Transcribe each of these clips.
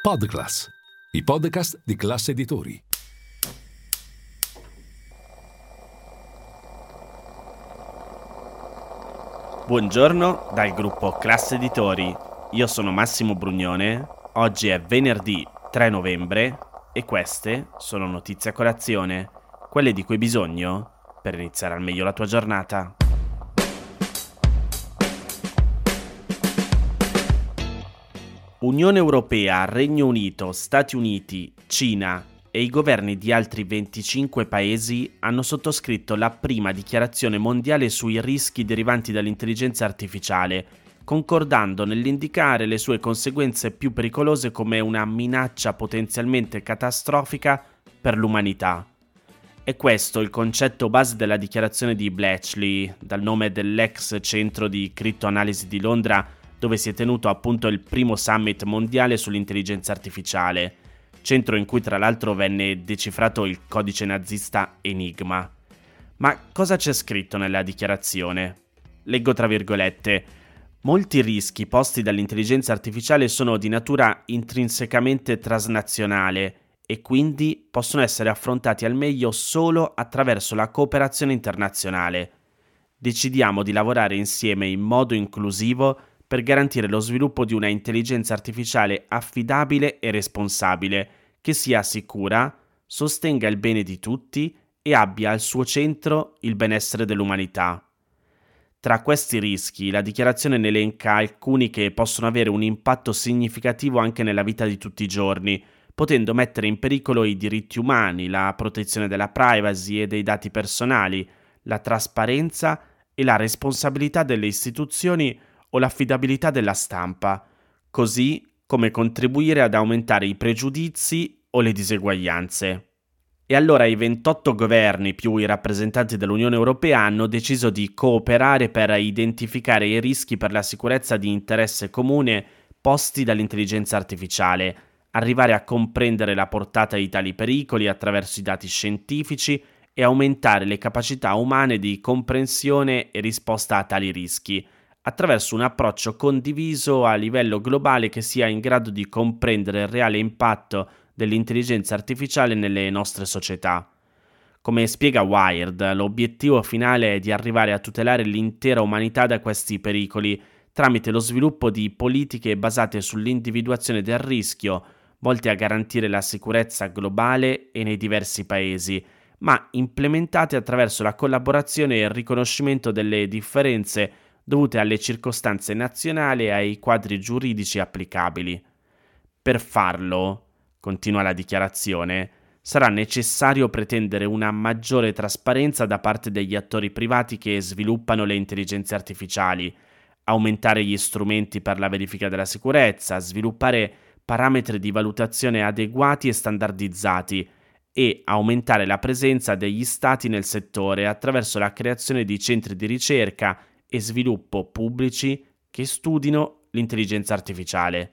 Podclass, i podcast di classe editori. Buongiorno dal gruppo Classe Editori. Io sono Massimo Brugnone. Oggi è venerdì 3 novembre e queste sono notizie a colazione, quelle di cui hai bisogno per iniziare al meglio la tua giornata. Unione Europea, Regno Unito, Stati Uniti, Cina e i governi di altri 25 paesi hanno sottoscritto la prima dichiarazione mondiale sui rischi derivanti dall'intelligenza artificiale, concordando nell'indicare le sue conseguenze più pericolose come una minaccia potenzialmente catastrofica per l'umanità. È questo il concetto base della dichiarazione di Bletchley, dal nome dell'ex centro di criptoanalisi di Londra, dove si è tenuto appunto il primo summit mondiale sull'intelligenza artificiale centro in cui tra l'altro venne decifrato il codice nazista Enigma. Ma cosa c'è scritto nella dichiarazione? Leggo tra virgolette. Molti rischi posti dall'intelligenza artificiale sono di natura intrinsecamente transnazionale e quindi possono essere affrontati al meglio solo attraverso la cooperazione internazionale. Decidiamo di lavorare insieme in modo inclusivo per garantire lo sviluppo di una intelligenza artificiale affidabile e responsabile, che sia sicura, sostenga il bene di tutti e abbia al suo centro il benessere dell'umanità. Tra questi rischi, la dichiarazione ne elenca alcuni che possono avere un impatto significativo anche nella vita di tutti i giorni, potendo mettere in pericolo i diritti umani, la protezione della privacy e dei dati personali, la trasparenza e la responsabilità delle istituzioni o l'affidabilità della stampa, così come contribuire ad aumentare i pregiudizi o le diseguaglianze. E allora i 28 governi più i rappresentanti dell'Unione Europea hanno deciso di cooperare per identificare i rischi per la sicurezza di interesse comune posti dall'intelligenza artificiale, arrivare a comprendere la portata di tali pericoli attraverso i dati scientifici e aumentare le capacità umane di comprensione e risposta a tali rischi, attraverso un approccio condiviso a livello globale che sia in grado di comprendere il reale impatto dell'intelligenza artificiale nelle nostre società. Come spiega Wired, l'obiettivo finale è di arrivare a tutelare l'intera umanità da questi pericoli tramite lo sviluppo di politiche basate sull'individuazione del rischio, volte a garantire la sicurezza globale e nei diversi paesi, ma implementate attraverso la collaborazione e il riconoscimento delle differenze dovute alle circostanze nazionali e ai quadri giuridici applicabili. Per farlo, continua la dichiarazione, sarà necessario pretendere una maggiore trasparenza da parte degli attori privati che sviluppano le intelligenze artificiali, aumentare gli strumenti per la verifica della sicurezza, sviluppare parametri di valutazione adeguati e standardizzati e aumentare la presenza degli stati nel settore attraverso la creazione di centri di ricerca e sviluppo pubblici che studino l'intelligenza artificiale.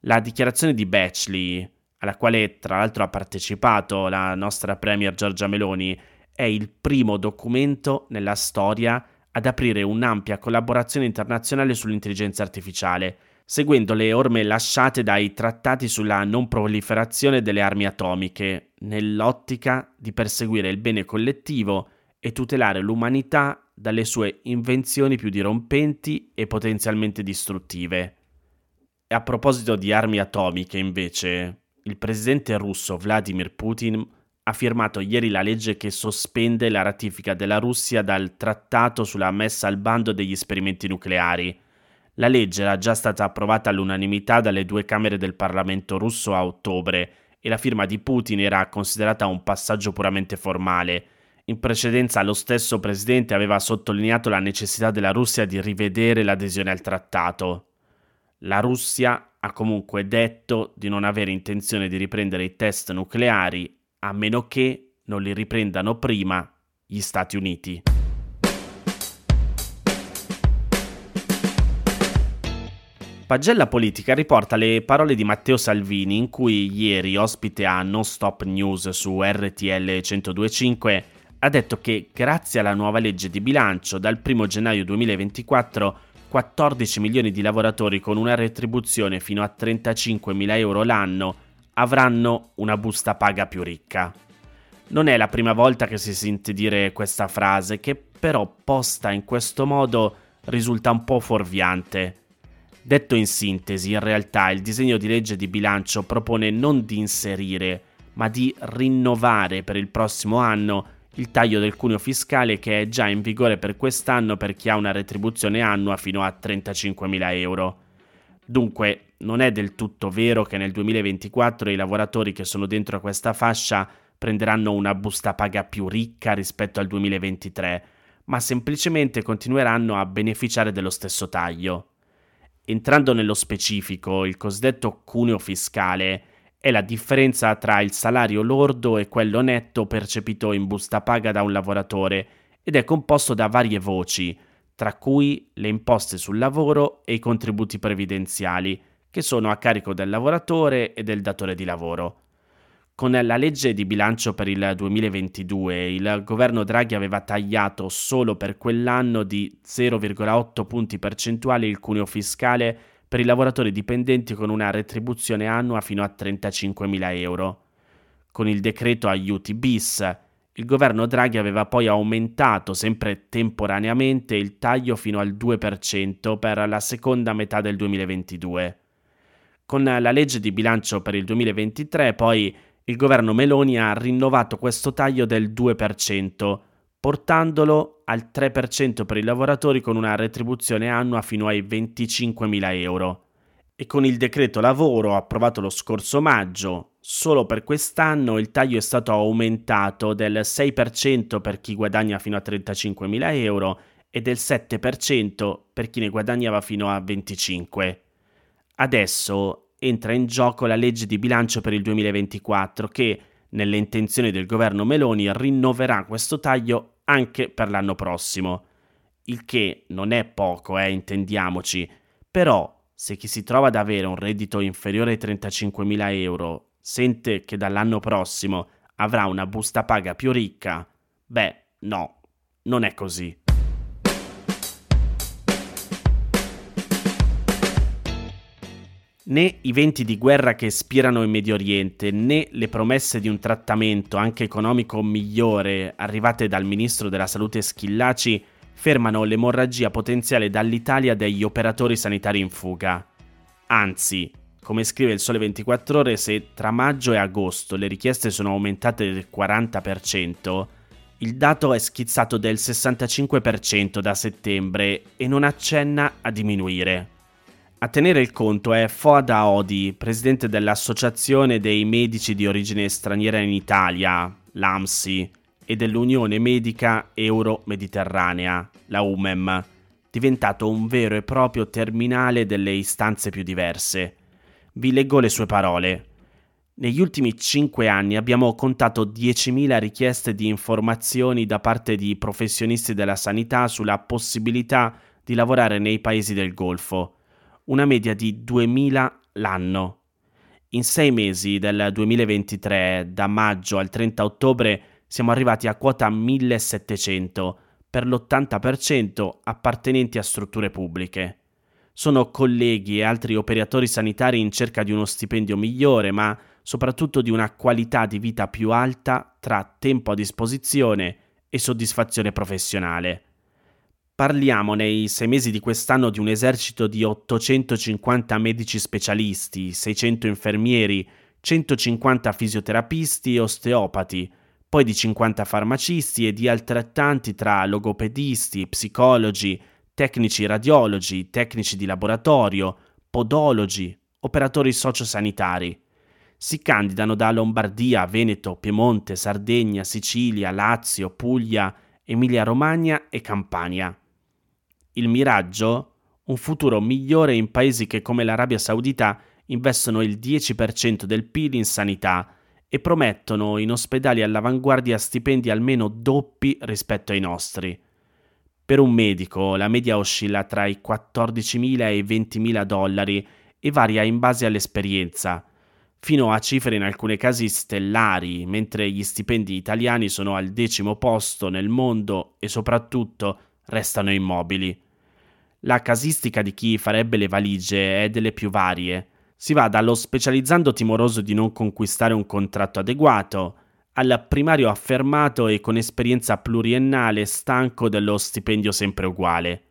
La dichiarazione di Batchley, alla quale tra l'altro ha partecipato la nostra Premier Giorgia Meloni, è il primo documento nella storia ad aprire un'ampia collaborazione internazionale sull'intelligenza artificiale, seguendo le orme lasciate dai trattati sulla non proliferazione delle armi atomiche, nell'ottica di perseguire il bene collettivo e tutelare l'umanità dalle sue invenzioni più dirompenti e potenzialmente distruttive. E a proposito di armi atomiche, invece, il presidente russo Vladimir Putin ha firmato ieri la legge che sospende la ratifica della Russia dal trattato sulla messa al bando degli esperimenti nucleari. La legge era già stata approvata all'unanimità dalle due Camere del Parlamento russo a ottobre e la firma di Putin era considerata un passaggio puramente formale, in precedenza lo stesso presidente aveva sottolineato la necessità della Russia di rivedere l'adesione al trattato. La Russia ha comunque detto di non avere intenzione di riprendere i test nucleari a meno che non li riprendano prima gli Stati Uniti. Pagella Politica riporta le parole di Matteo Salvini in cui ieri, ospite a Non Stop News su RTL 1025, ha detto che grazie alla nuova legge di bilancio dal 1 gennaio 2024 14 milioni di lavoratori con una retribuzione fino a 35 mila euro l'anno avranno una busta paga più ricca. Non è la prima volta che si sente dire questa frase, che però posta in questo modo risulta un po' fuorviante. Detto in sintesi, in realtà il disegno di legge di bilancio propone non di inserire, ma di rinnovare per il prossimo anno il taglio del cuneo fiscale che è già in vigore per quest'anno per chi ha una retribuzione annua fino a 35.000 euro. Dunque, non è del tutto vero che nel 2024 i lavoratori che sono dentro questa fascia prenderanno una busta paga più ricca rispetto al 2023, ma semplicemente continueranno a beneficiare dello stesso taglio. Entrando nello specifico, il cosiddetto cuneo fiscale è la differenza tra il salario lordo e quello netto percepito in busta paga da un lavoratore ed è composto da varie voci, tra cui le imposte sul lavoro e i contributi previdenziali, che sono a carico del lavoratore e del datore di lavoro. Con la legge di bilancio per il 2022 il governo Draghi aveva tagliato solo per quell'anno di 0,8 punti percentuali il cuneo fiscale per i lavoratori dipendenti con una retribuzione annua fino a 35.000 euro. Con il decreto aiuti bis, il governo Draghi aveva poi aumentato sempre temporaneamente il taglio fino al 2% per la seconda metà del 2022. Con la legge di bilancio per il 2023 poi il governo Meloni ha rinnovato questo taglio del 2%, portandolo al 3% per i lavoratori con una retribuzione annua fino ai 25.000 euro. E con il decreto lavoro approvato lo scorso maggio, solo per quest'anno il taglio è stato aumentato del 6% per chi guadagna fino a 35.000 euro e del 7% per chi ne guadagnava fino a 25. Adesso entra in gioco la legge di bilancio per il 2024 che, nelle intenzioni del governo Meloni, rinnoverà questo taglio anche per l'anno prossimo. Il che non è poco, eh, intendiamoci, però se chi si trova ad avere un reddito inferiore ai 35.000 euro sente che dall'anno prossimo avrà una busta paga più ricca, beh, no, non è così. Né i venti di guerra che spirano in Medio Oriente, né le promesse di un trattamento anche economico migliore arrivate dal ministro della Salute Schillaci fermano l'emorragia potenziale dall'Italia degli operatori sanitari in fuga. Anzi, come scrive il Sole 24 ore, se tra maggio e agosto le richieste sono aumentate del 40%, il dato è schizzato del 65% da settembre e non accenna a diminuire. A tenere il conto è Foad Aodi, presidente dell'Associazione dei Medici di Origine Straniera in Italia, l'AMSI, e dell'Unione Medica Euro-Mediterranea, la UMEM, diventato un vero e proprio terminale delle istanze più diverse. Vi leggo le sue parole. Negli ultimi cinque anni abbiamo contato 10.000 richieste di informazioni da parte di professionisti della sanità sulla possibilità di lavorare nei paesi del Golfo una media di 2000 l'anno. In sei mesi del 2023, da maggio al 30 ottobre, siamo arrivati a quota 1700, per l'80% appartenenti a strutture pubbliche. Sono colleghi e altri operatori sanitari in cerca di uno stipendio migliore, ma soprattutto di una qualità di vita più alta tra tempo a disposizione e soddisfazione professionale. Parliamo nei sei mesi di quest'anno di un esercito di 850 medici specialisti, 600 infermieri, 150 fisioterapisti e osteopati, poi di 50 farmacisti e di altrettanti tra logopedisti, psicologi, tecnici radiologi, tecnici di laboratorio, podologi, operatori sociosanitari. Si candidano da Lombardia, Veneto, Piemonte, Sardegna, Sicilia, Lazio, Puglia, Emilia-Romagna e Campania. Il miraggio, un futuro migliore in paesi che come l'Arabia Saudita investono il 10% del PIL in sanità e promettono in ospedali all'avanguardia stipendi almeno doppi rispetto ai nostri. Per un medico la media oscilla tra i 14.000 e i 20.000 dollari e varia in base all'esperienza, fino a cifre in alcuni casi stellari, mentre gli stipendi italiani sono al decimo posto nel mondo e soprattutto restano immobili. La casistica di chi farebbe le valigie è delle più varie. Si va dallo specializzando timoroso di non conquistare un contratto adeguato, al primario affermato e con esperienza pluriennale stanco dello stipendio sempre uguale.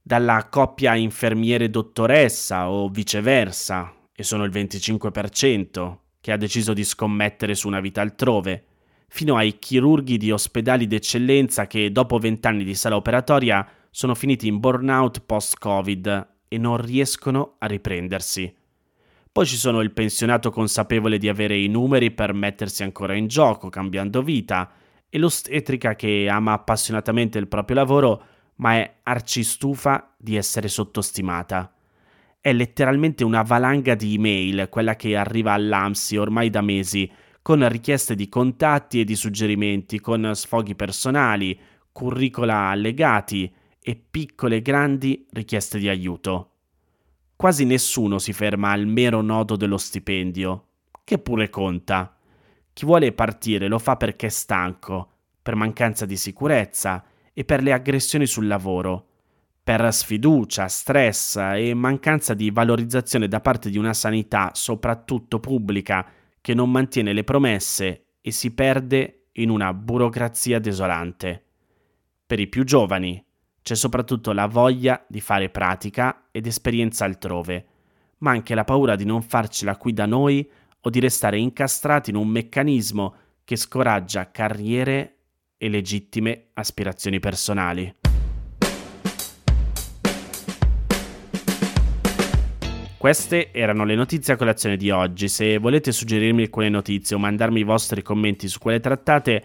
Dalla coppia infermiere-dottoressa o viceversa, e sono il 25%, che ha deciso di scommettere su una vita altrove, fino ai chirurghi di ospedali d'eccellenza che dopo vent'anni di sala operatoria sono finiti in burnout post-Covid e non riescono a riprendersi. Poi ci sono il pensionato consapevole di avere i numeri per mettersi ancora in gioco, cambiando vita, e l'ostetrica che ama appassionatamente il proprio lavoro, ma è arcistufa di essere sottostimata. È letteralmente una valanga di email quella che arriva all'AMSI ormai da mesi, con richieste di contatti e di suggerimenti, con sfoghi personali, curricula allegati e piccole e grandi richieste di aiuto quasi nessuno si ferma al mero nodo dello stipendio, che pure conta. Chi vuole partire lo fa perché è stanco, per mancanza di sicurezza e per le aggressioni sul lavoro, per sfiducia, stress e mancanza di valorizzazione da parte di una sanità, soprattutto pubblica, che non mantiene le promesse e si perde in una burocrazia desolante. Per i più giovani, c'è soprattutto la voglia di fare pratica ed esperienza altrove, ma anche la paura di non farcela qui da noi o di restare incastrati in un meccanismo che scoraggia carriere e legittime aspirazioni personali. Queste erano le notizie a colazione di oggi. Se volete suggerirmi alcune notizie o mandarmi i vostri commenti su quelle trattate,